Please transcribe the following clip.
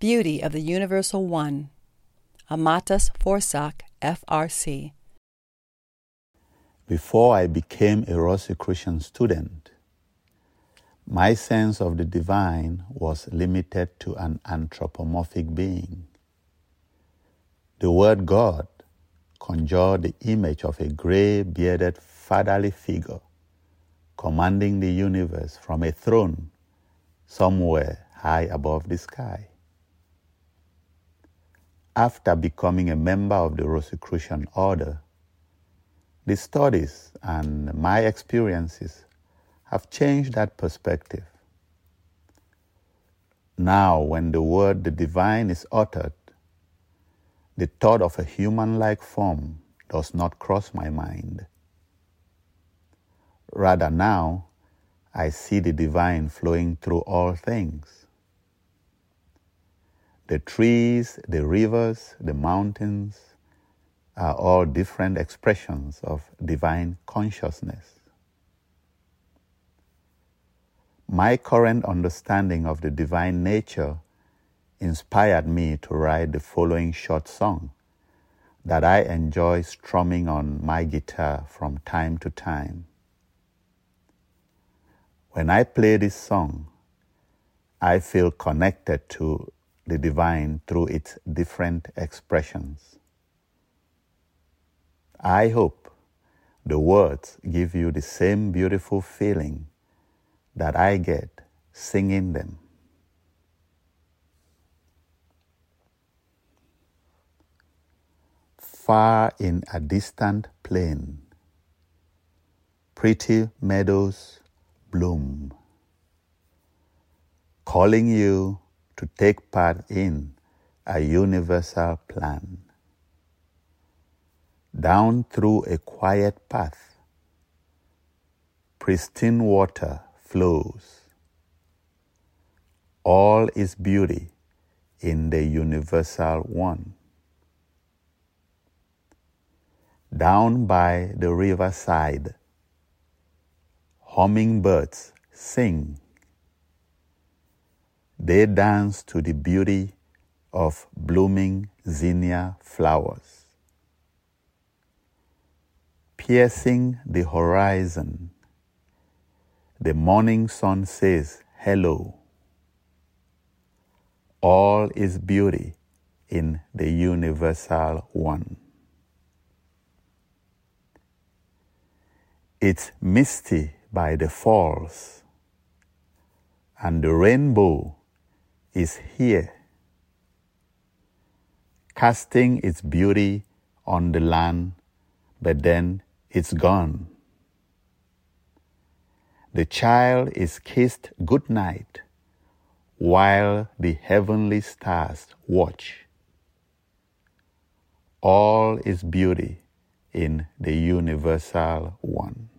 Beauty of the Universal One. Amatus Forsac, FRC. Before I became a Rosicrucian student, my sense of the divine was limited to an anthropomorphic being. The word God conjured the image of a gray bearded fatherly figure commanding the universe from a throne somewhere high above the sky. After becoming a member of the Rosicrucian order, the studies and my experiences have changed that perspective. Now, when the word the divine is uttered, the thought of a human like form does not cross my mind. Rather, now I see the divine flowing through all things. The trees, the rivers, the mountains are all different expressions of divine consciousness. My current understanding of the divine nature inspired me to write the following short song that I enjoy strumming on my guitar from time to time. When I play this song, I feel connected to the divine through its different expressions. I hope the words give you the same beautiful feeling that I get singing them. far in a distant plain, pretty meadows bloom, calling you to take part in a universal plan. Down through a quiet path, pristine water flows. All is beauty in the universal one down by the riverside. Hummingbirds sing. They dance to the beauty of blooming zinnia flowers. Piercing the horizon, the morning sun says hello. All is beauty in the universal one. It's misty by the falls, and the rainbow is here, casting its beauty on the land, but then it's gone. The child is kissed good night while the heavenly stars watch. All is beauty in the universal one.